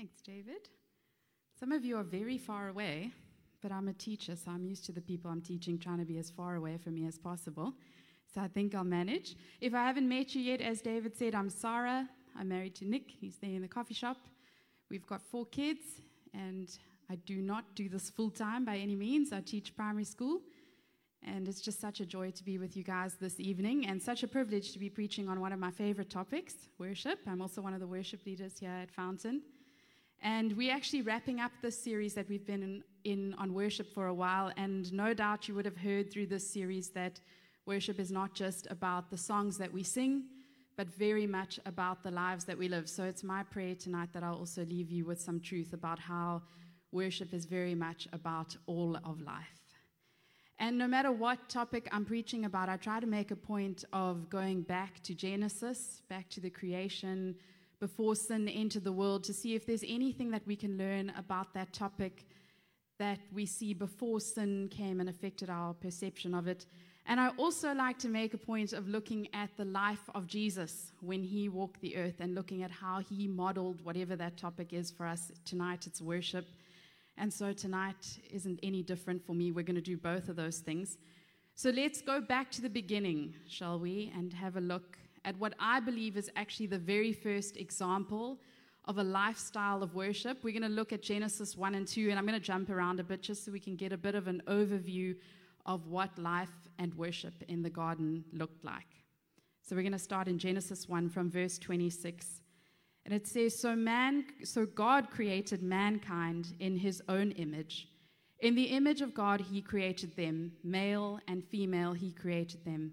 Thanks, David. Some of you are very far away, but I'm a teacher, so I'm used to the people I'm teaching trying to be as far away from me as possible. So I think I'll manage. If I haven't met you yet, as David said, I'm Sara. I'm married to Nick. He's there in the coffee shop. We've got four kids, and I do not do this full time by any means. I teach primary school. And it's just such a joy to be with you guys this evening, and such a privilege to be preaching on one of my favorite topics worship. I'm also one of the worship leaders here at Fountain. And we're actually wrapping up this series that we've been in, in, on worship for a while. And no doubt you would have heard through this series that worship is not just about the songs that we sing, but very much about the lives that we live. So it's my prayer tonight that I'll also leave you with some truth about how worship is very much about all of life. And no matter what topic I'm preaching about, I try to make a point of going back to Genesis, back to the creation, before sin entered the world to see if there's anything that we can learn about that topic that we see before sin came and affected our perception of it. And I also like to make a point of looking at the life of Jesus when he walked the earth and looking at how he modeled whatever that topic is for us. Tonight it's worship. And so tonight isn't any different for me. We're going to do both of those things. So let's go back to the beginning, shall we, and have a look at what I believe is actually the very first example of a lifestyle of worship. We're going to look at Genesis 1 and 2, and I'm going to jump around a bit just so we can get a bit of an overview of what life and worship in the garden looked like. So we're going to start in Genesis 1 from verse 26. And it says, So man so God created mankind in his own image. In the image of God he created them, male and female he created them.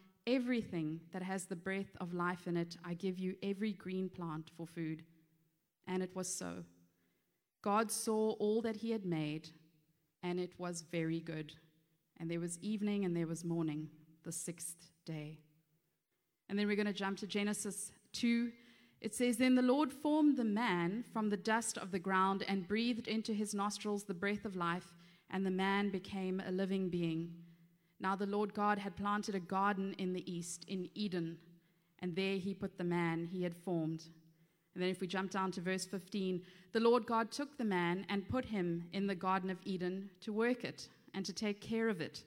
Everything that has the breath of life in it, I give you every green plant for food. And it was so. God saw all that he had made, and it was very good. And there was evening and there was morning, the sixth day. And then we're going to jump to Genesis 2. It says, Then the Lord formed the man from the dust of the ground and breathed into his nostrils the breath of life, and the man became a living being. Now the Lord God had planted a garden in the east, in Eden, and there he put the man he had formed. And then if we jump down to verse 15, the Lord God took the man and put him in the Garden of Eden to work it and to take care of it.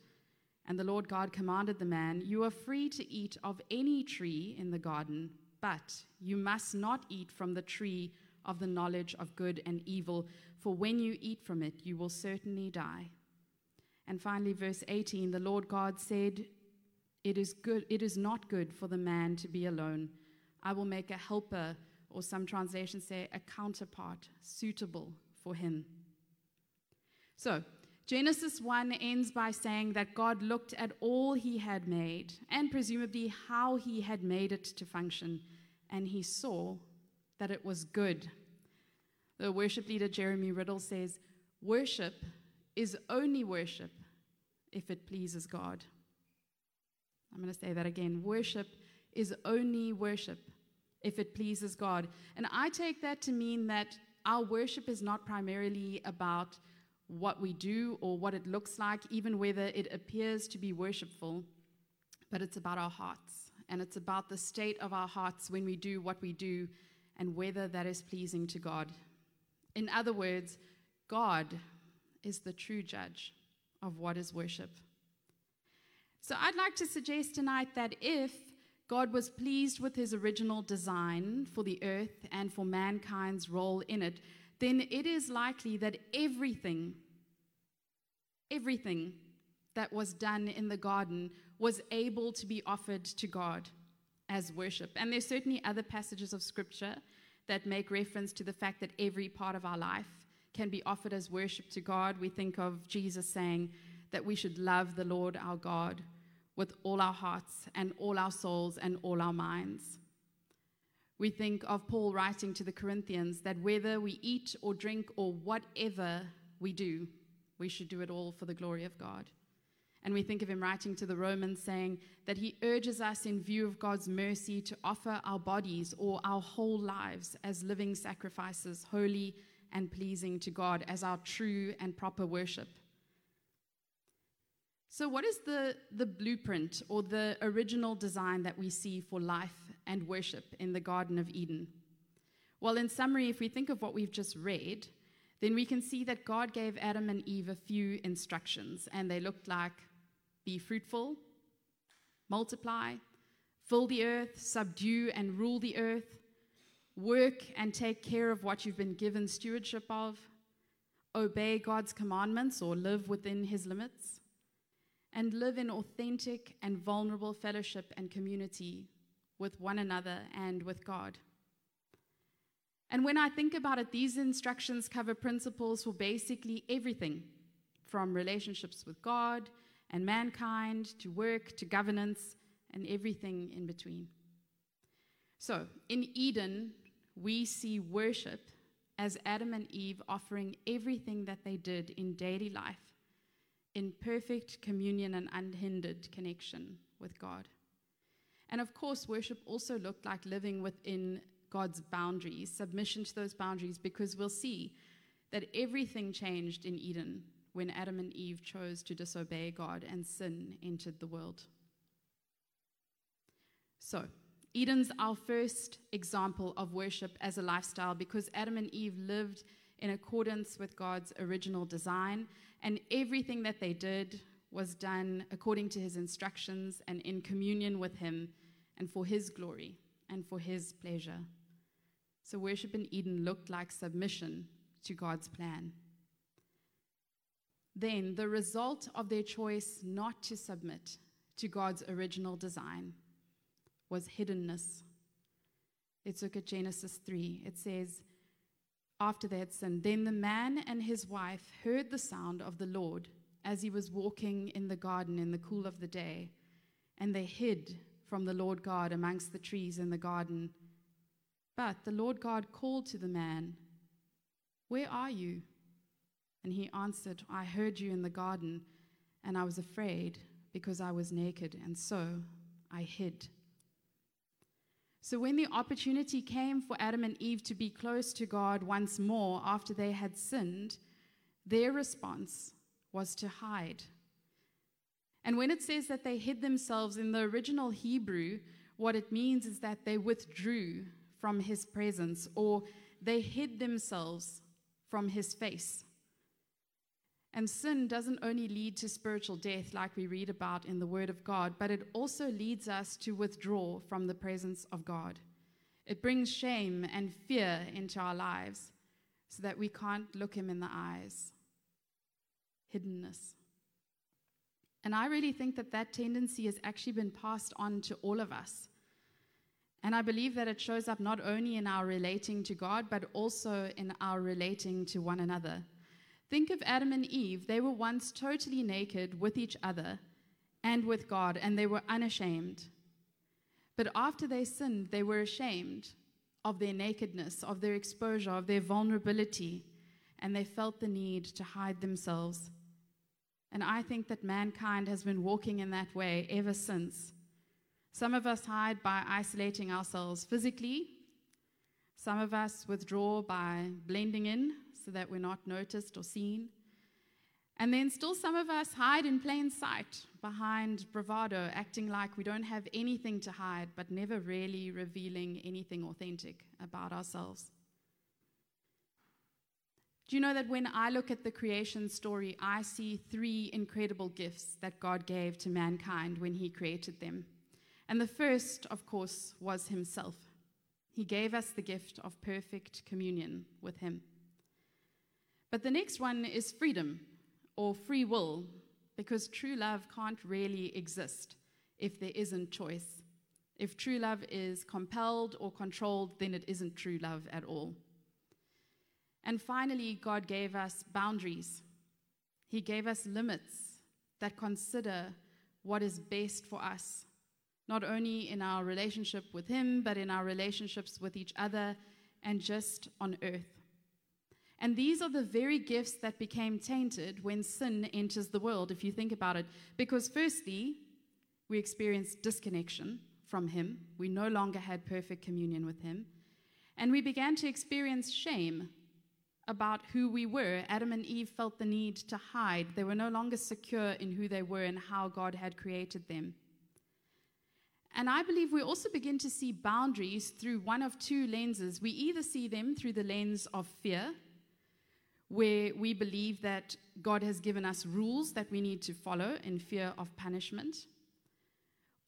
And the Lord God commanded the man, You are free to eat of any tree in the garden, but you must not eat from the tree of the knowledge of good and evil, for when you eat from it, you will certainly die. And finally, verse 18 the Lord God said, It is good, it is not good for the man to be alone. I will make a helper, or some translations say a counterpart, suitable for him. So, Genesis 1 ends by saying that God looked at all he had made and presumably how he had made it to function, and he saw that it was good. The worship leader Jeremy Riddle says, Worship is only worship if it pleases God. I'm going to say that again. Worship is only worship if it pleases God. And I take that to mean that our worship is not primarily about what we do or what it looks like, even whether it appears to be worshipful, but it's about our hearts. And it's about the state of our hearts when we do what we do and whether that is pleasing to God. In other words, God is the true judge of what is worship. So I'd like to suggest tonight that if God was pleased with his original design for the earth and for mankind's role in it, then it is likely that everything, everything that was done in the garden was able to be offered to God as worship. And there's certainly other passages of scripture that make reference to the fact that every part of our life can be offered as worship to God. We think of Jesus saying that we should love the Lord our God with all our hearts and all our souls and all our minds. We think of Paul writing to the Corinthians that whether we eat or drink or whatever we do, we should do it all for the glory of God. And we think of him writing to the Romans saying that he urges us, in view of God's mercy, to offer our bodies or our whole lives as living sacrifices, holy and pleasing to God, as our true and proper worship. So, what is the, the blueprint or the original design that we see for life and worship in the Garden of Eden? Well, in summary, if we think of what we've just read, then we can see that God gave Adam and Eve a few instructions, and they looked like be fruitful, multiply, fill the earth, subdue and rule the earth, work and take care of what you've been given stewardship of, obey God's commandments or live within his limits, and live in authentic and vulnerable fellowship and community with one another and with God. And when I think about it, these instructions cover principles for basically everything from relationships with God and mankind to work to governance and everything in between. So, in Eden, we see worship as Adam and Eve offering everything that they did in daily life in perfect communion and unhindered connection with God. And of course, worship also looked like living within God's boundaries, submission to those boundaries, because we'll see that everything changed in Eden when Adam and Eve chose to disobey God and sin entered the world. So, Eden's our first example of worship as a lifestyle because Adam and Eve lived in accordance with God's original design, and everything that they did was done according to his instructions and in communion with him and for his glory and for his pleasure. So, worship in Eden looked like submission to God's plan. Then, the result of their choice not to submit to God's original design was hiddenness. Let's look at Genesis 3. It says, After they had sinned, then the man and his wife heard the sound of the Lord as he was walking in the garden in the cool of the day, and they hid from the Lord God amongst the trees in the garden. But the Lord God called to the man, Where are you? And he answered, I heard you in the garden, and I was afraid because I was naked, and so I hid. So, when the opportunity came for Adam and Eve to be close to God once more after they had sinned, their response was to hide. And when it says that they hid themselves in the original Hebrew, what it means is that they withdrew from his presence or they hid themselves from his face. And sin doesn't only lead to spiritual death, like we read about in the Word of God, but it also leads us to withdraw from the presence of God. It brings shame and fear into our lives so that we can't look Him in the eyes. Hiddenness. And I really think that that tendency has actually been passed on to all of us. And I believe that it shows up not only in our relating to God, but also in our relating to one another. Think of Adam and Eve. They were once totally naked with each other and with God, and they were unashamed. But after they sinned, they were ashamed of their nakedness, of their exposure, of their vulnerability, and they felt the need to hide themselves. And I think that mankind has been walking in that way ever since. Some of us hide by isolating ourselves physically. Some of us withdraw by blending in so that we're not noticed or seen. And then still some of us hide in plain sight behind bravado, acting like we don't have anything to hide, but never really revealing anything authentic about ourselves. Do you know that when I look at the creation story, I see three incredible gifts that God gave to mankind when He created them? And the first, of course, was himself. He gave us the gift of perfect communion with him. But the next one is freedom or free will, because true love can't really exist if there isn't choice. If true love is compelled or controlled, then it isn't true love at all. And finally, God gave us boundaries. He gave us limits that consider what is best for us not only in our relationship with Him, but in our relationships with each other and just on earth. And these are the very gifts that became tainted when sin enters the world, if you think about it. Because, firstly, we experienced disconnection from Him, we no longer had perfect communion with Him. And we began to experience shame about who we were. Adam and Eve felt the need to hide. They were no longer secure in who they were and how God had created them. And I believe we also begin to see boundaries through one of two lenses. We either see them through the lens of fear, where we believe that God has given us rules that we need to follow in fear of punishment,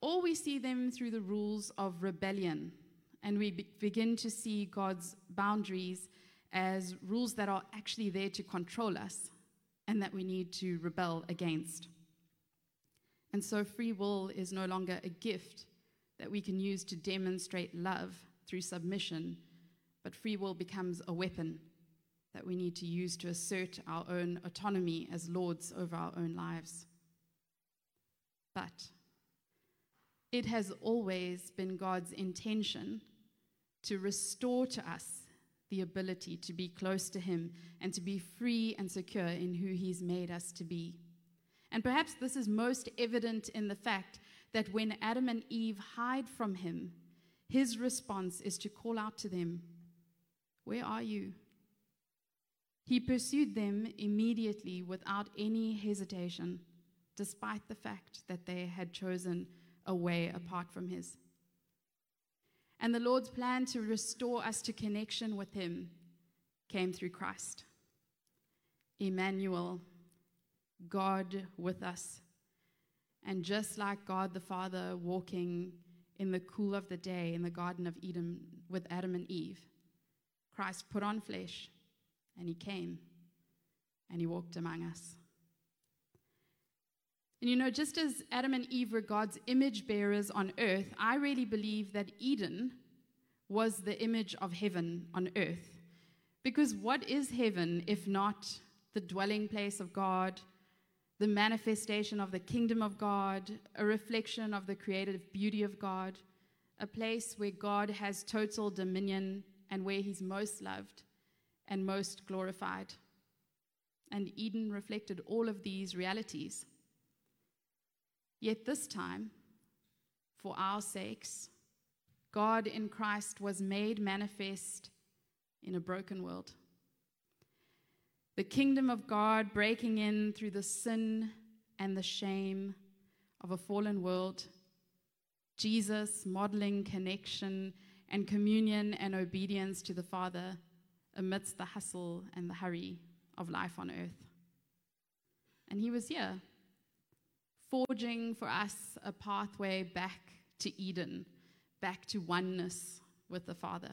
or we see them through the rules of rebellion, and we be- begin to see God's boundaries as rules that are actually there to control us and that we need to rebel against. And so free will is no longer a gift that we can use to demonstrate love through submission, but free will becomes a weapon that we need to use to assert our own autonomy as lords over our own lives. But it has always been God's intention to restore to us the ability to be close to Him and to be free and secure in who He's made us to be. And perhaps this is most evident in the fact that when Adam and Eve hide from Him, His response is to call out to them, Where are you? He pursued them immediately without any hesitation, despite the fact that they had chosen a way apart from His. And the Lord's plan to restore us to connection with Him came through Christ. Emmanuel, God with us. And just like God the Father walking in the cool of the day in the Garden of Eden with Adam and Eve, Christ put on flesh and He came and He walked among us. And you know, just as Adam and Eve were God's image bearers on earth, I really believe that Eden was the image of heaven on earth. Because what is heaven if not the dwelling place of God, the manifestation of the kingdom of God, a reflection of the creative beauty of God, a place where God has total dominion and where he's most loved and most glorified? And Eden reflected all of these realities. Yet this time, for our sakes, God in Christ was made manifest in a broken world. The kingdom of God breaking in through the sin and the shame of a fallen world. Jesus modeling connection and communion and obedience to the Father amidst the hustle and the hurry of life on earth. And he was here forging for us a pathway back to Eden, back to oneness with the Father.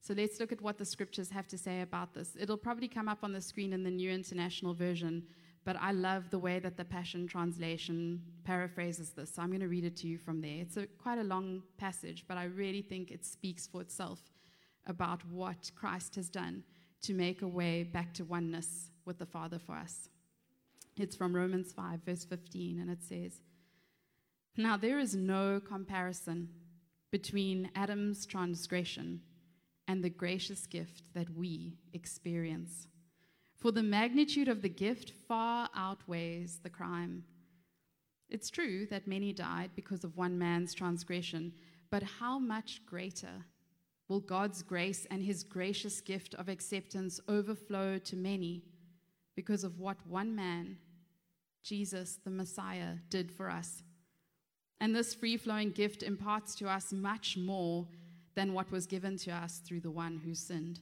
So let's look at what the scriptures have to say about this. It'll probably come up on the screen in the New International Version, but I love the way that the Passion Translation paraphrases this. So I'm going to read it to you from there. It's a, quite a long passage, but I really think it speaks for itself about what Christ has done to make a way back to oneness with the Father for us. It's from Romans 5, verse 15, and it says, Now there is no comparison between Adam's transgression and the gracious gift that we experience. For the magnitude of the gift far outweighs the crime. It's true that many died because of one man's transgression, but how much greater will God's grace and his gracious gift of acceptance overflow to many because of what one man Jesus, the Messiah, did for us. And this free flowing gift imparts to us much more than what was given to us through the one who sinned.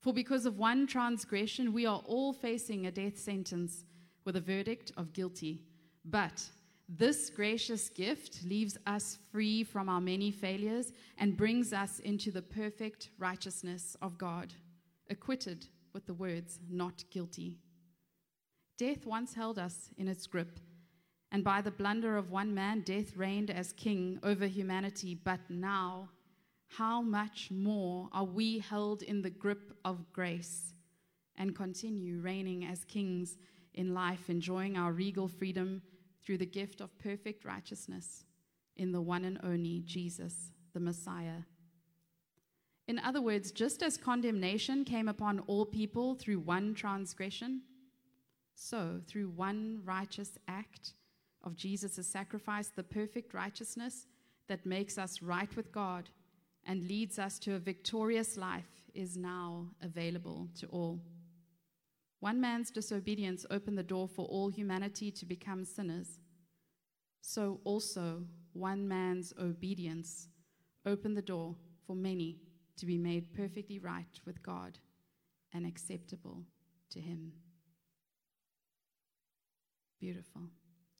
For because of one transgression, we are all facing a death sentence with a verdict of guilty. But this gracious gift leaves us free from our many failures and brings us into the perfect righteousness of God, acquitted with the words, not guilty. Death once held us in its grip, and by the blunder of one man, death reigned as king over humanity. But now, how much more are we held in the grip of grace and continue reigning as kings in life, enjoying our regal freedom through the gift of perfect righteousness in the one and only Jesus, the Messiah. In other words, just as condemnation came upon all people through one transgression, so through one righteous act of Jesus' sacrifice, the perfect righteousness that makes us right with God and leads us to a victorious life is now available to all. One man's disobedience opened the door for all humanity to become sinners. So also, one man's obedience opened the door for many to be made perfectly right with God and acceptable to Him. Beautiful.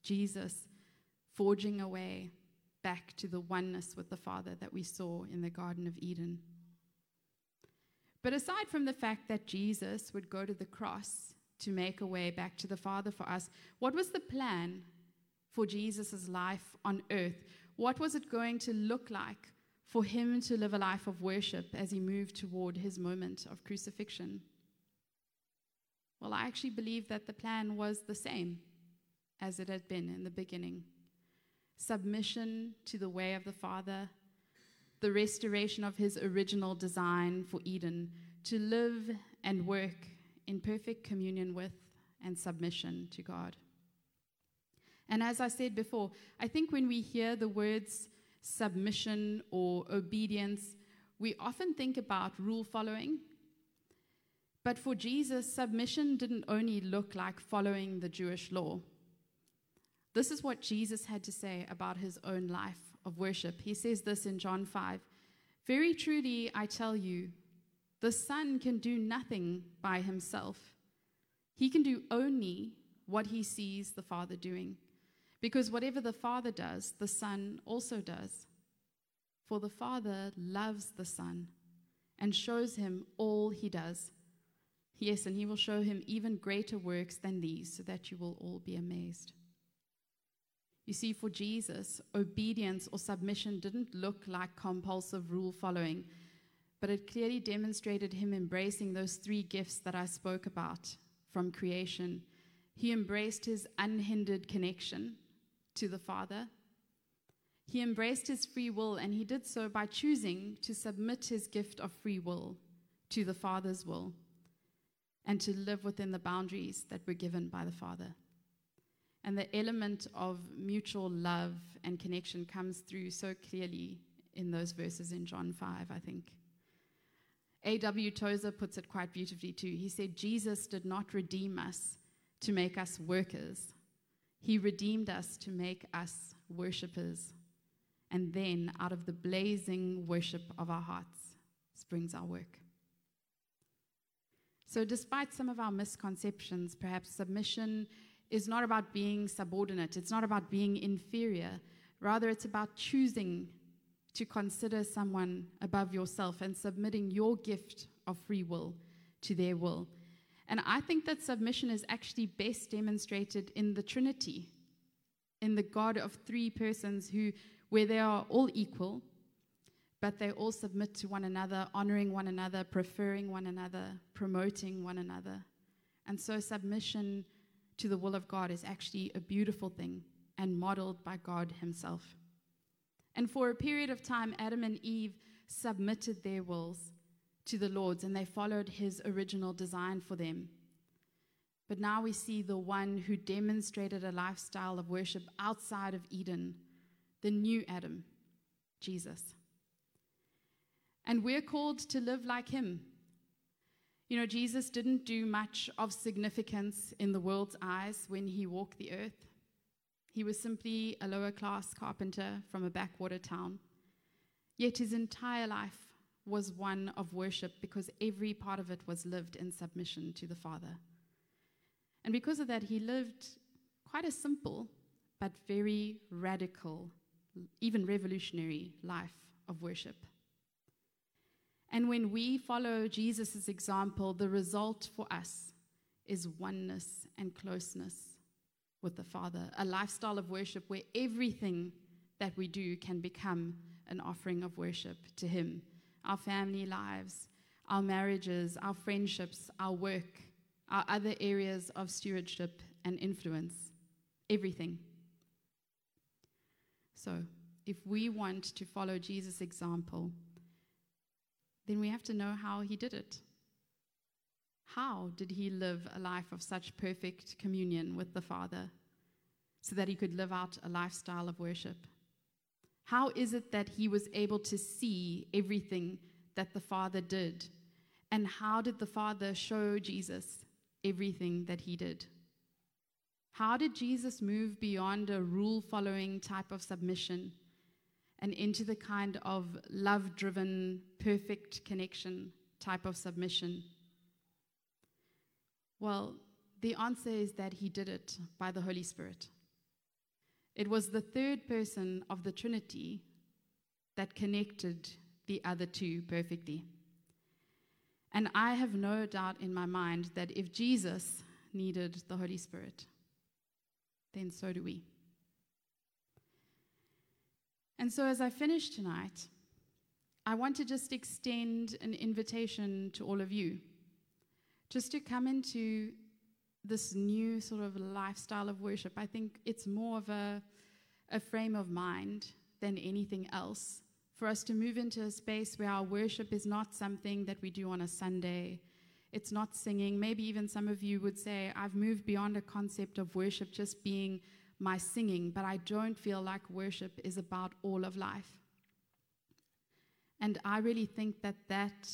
Jesus forging a way back to the oneness with the Father that we saw in the Garden of Eden. But aside from the fact that Jesus would go to the cross to make a way back to the Father for us, what was the plan for Jesus' life on earth? What was it going to look like for him to live a life of worship as he moved toward his moment of crucifixion? Well, I actually believe that the plan was the same as it had been in the beginning submission to the way of the Father, the restoration of his original design for Eden, to live and work in perfect communion with and submission to God. And as I said before, I think when we hear the words submission or obedience, we often think about rule following. But for Jesus, submission didn't only look like following the Jewish law. This is what Jesus had to say about his own life of worship. He says this in John 5 Very truly, I tell you, the Son can do nothing by himself. He can do only what he sees the Father doing. Because whatever the Father does, the Son also does. For the Father loves the Son and shows him all he does. Yes, and he will show him even greater works than these, so that you will all be amazed. You see, for Jesus, obedience or submission didn't look like compulsive rule following, but it clearly demonstrated him embracing those three gifts that I spoke about from creation. He embraced his unhindered connection to the Father. He embraced his free will, and he did so by choosing to submit his gift of free will to the Father's will and to live within the boundaries that were given by the Father. And the element of mutual love and connection comes through so clearly in those verses in John 5, I think. A.W. Tozer puts it quite beautifully too. He said, Jesus did not redeem us to make us workers, He redeemed us to make us worshippers. And then, out of the blazing worship of our hearts, springs our work. So, despite some of our misconceptions, perhaps submission is not about being subordinate, it's not about being inferior. Rather, it's about choosing to consider someone above yourself and submitting your gift of free will to their will. And I think that submission is actually best demonstrated in the Trinity, in the God of three persons who, where they are all equal, but they all submit to one another, honoring one another, preferring one another, promoting one another. And so submission to the will of God is actually a beautiful thing and modeled by God Himself. And for a period of time, Adam and Eve submitted their wills to the Lord's and they followed His original design for them. But now we see the one who demonstrated a lifestyle of worship outside of Eden, the new Adam, Jesus. And we're called to live like Him you know, Jesus didn't do much of significance in the world's eyes when he walked the earth. He was simply a lower class carpenter from a backwater town. Yet his entire life was one of worship because every part of it was lived in submission to the Father. And because of that, he lived quite a simple but very radical, even revolutionary life of worship. And when we follow Jesus' example, the result for us is oneness and closeness with the Father, a lifestyle of worship where everything that we do can become an offering of worship to Him. Our family lives, our marriages, our friendships, our work, our other areas of stewardship and influence, everything. So, if we want to follow Jesus' example, then we have to know how he did it. How did he live a life of such perfect communion with the Father so that he could live out a lifestyle of worship? How is it that he was able to see everything that the Father did? And how did the Father show Jesus everything that he did? How did Jesus move beyond a rule following type of submission and into the kind of love driven, perfect connection type of submission? Well, the answer is that he did it by the Holy Spirit. It was the third person of the Trinity that connected the other two perfectly. And I have no doubt in my mind that if Jesus needed the Holy Spirit, then so do we. And so, as I finish tonight, I want to just extend an invitation to all of you just to come into this new sort of lifestyle of worship. I think it's more of a, a frame of mind than anything else for us to move into a space where our worship is not something that we do on a Sunday. It's not singing. Maybe even some of you would say, I've moved beyond a concept of worship just being my singing, but I don't feel like worship is about all of life. And I really think that that,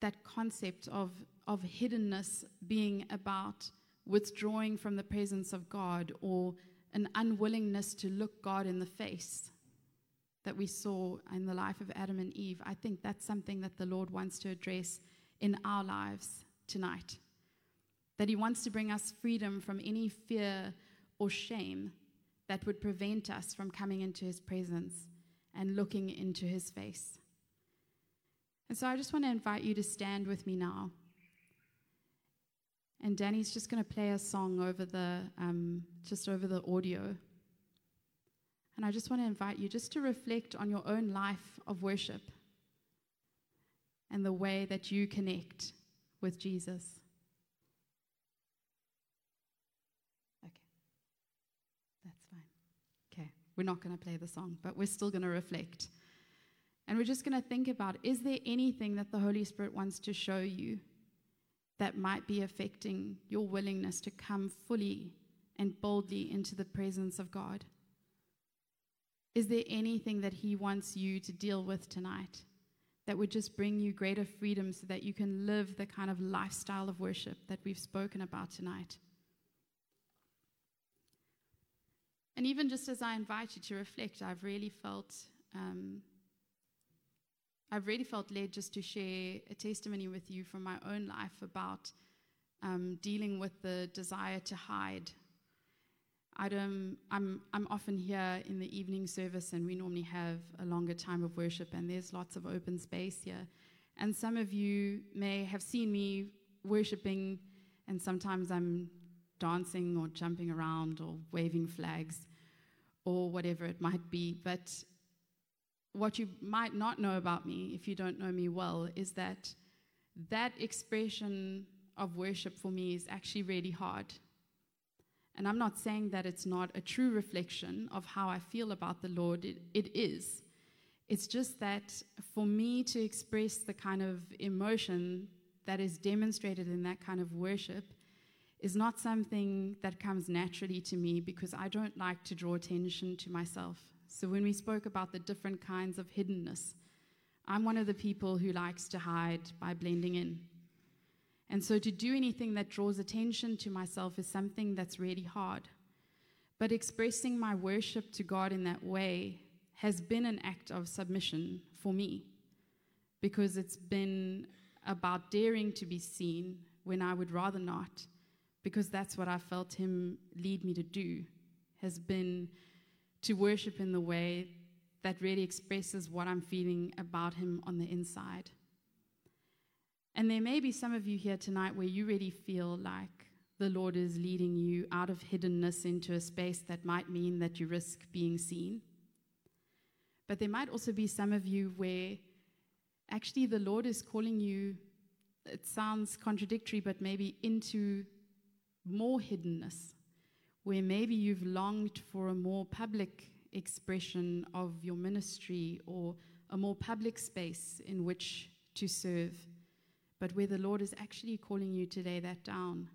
that concept of, of hiddenness being about withdrawing from the presence of God or an unwillingness to look God in the face that we saw in the life of Adam and Eve, I think that's something that the Lord wants to address in our lives tonight. That He wants to bring us freedom from any fear or shame that would prevent us from coming into His presence and looking into His face. And so I just want to invite you to stand with me now. And Danny's just going to play a song over the um, just over the audio. And I just want to invite you just to reflect on your own life of worship and the way that you connect with Jesus. We're not going to play the song, but we're still going to reflect. And we're just going to think about is there anything that the Holy Spirit wants to show you that might be affecting your willingness to come fully and boldly into the presence of God? Is there anything that He wants you to deal with tonight that would just bring you greater freedom so that you can live the kind of lifestyle of worship that we've spoken about tonight? And even just as I invite you to reflect, I've really felt. Um, I've really felt led just to share a testimony with you from my own life about um, dealing with the desire to hide I'm, I'm, I'm often here in the evening service, and we normally have a longer time of worship, and there's lots of open space here. And some of you may have seen me worshiping, and sometimes I'm dancing or jumping around or waving flags or whatever it might be. But what you might not know about me, if you don't know me well, is that that expression of worship for me is actually really hard. And I'm not saying that it's not a true reflection of how I feel about the Lord, it, it is. It's just that for me to express the kind of emotion that is demonstrated in that kind of worship is not something that comes naturally to me because I don't like to draw attention to myself. So when we spoke about the different kinds of hiddenness, I'm one of the people who likes to hide by blending in. And so to do anything that draws attention to myself is something that's really hard. But expressing my worship to God in that way has been an act of submission for me because it's been about daring to be seen when I would rather not, because that's what I felt Him lead me to do, has been to worship in the way that really expresses what I'm feeling about Him on the inside. And there may be some of you here tonight where you really feel like the Lord is leading you out of hiddenness into a space that might mean that you risk being seen. But there might also be some of you where actually the Lord is calling you, it sounds contradictory, but maybe into more hiddenness, where maybe you've longed for a more public expression of your ministry or a more public space in which to serve, but where the Lord is actually calling you to lay that down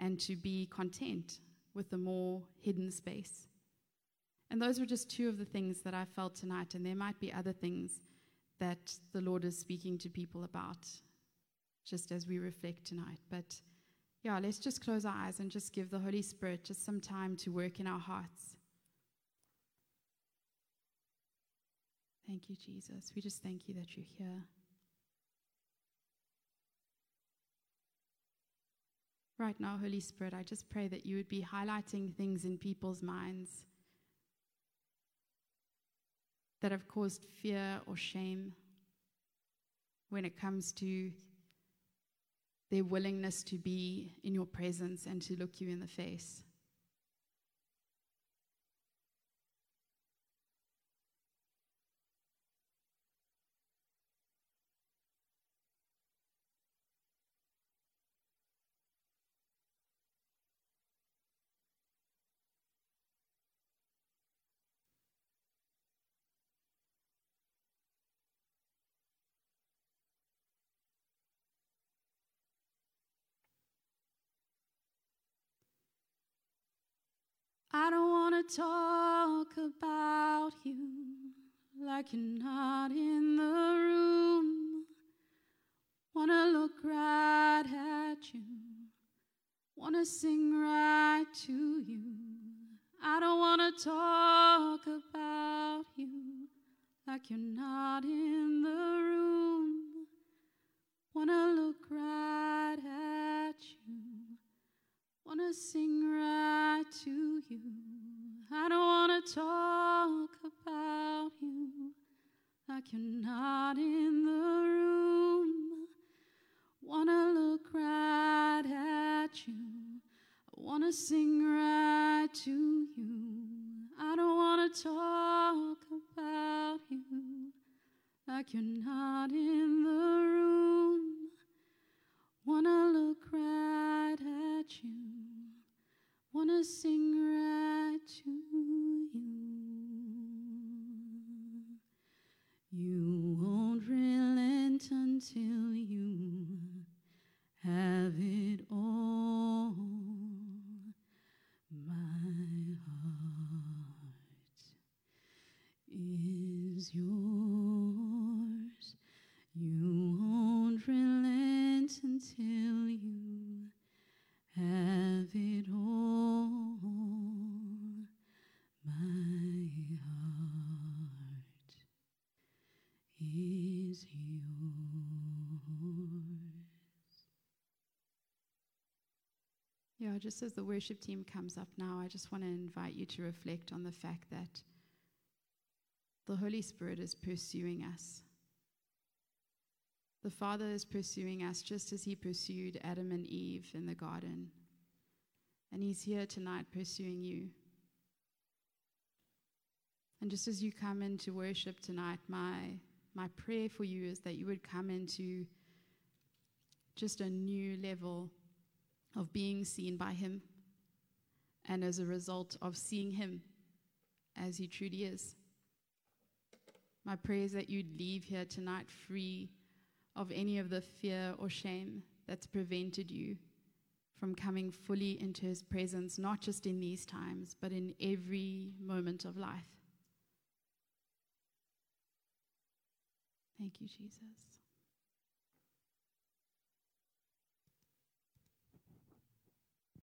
and to be content with the more hidden space. And those were just two of the things that I felt tonight, and there might be other things that the Lord is speaking to people about just as we reflect tonight. But yeah, let's just close our eyes and just give the Holy Spirit just some time to work in our hearts. Thank you, Jesus. We just thank you that you're here. Right now, Holy Spirit, I just pray that you would be highlighting things in people's minds that have caused fear or shame when it comes to their willingness to be in your presence and to look you in the face. I don't want to talk about you like you're not in the room. Want to look right at you, want to sing right to you. I don't want to talk about you like you're not in the room. Want to look right at you wanna sing right to you. I don't wanna talk about you like you're not in the room. Wanna look right at you. I wanna sing right to you. I don't wanna talk about you like you're not in the room. Wanna just as the worship team comes up now, I just want to invite you to reflect on the fact that the Holy Spirit is pursuing us. The Father is pursuing us just as He pursued Adam and Eve in the garden. And He's here tonight pursuing you. And just as you come into worship tonight, my, my prayer for you is that you would come into just a new level of being seen by Him. And as a result of seeing Him as He truly is. My prayer is that you'd leave here tonight free of any of the fear or shame that's prevented you from coming fully into His presence, not just in these times, but in every moment of life. Thank you, Jesus.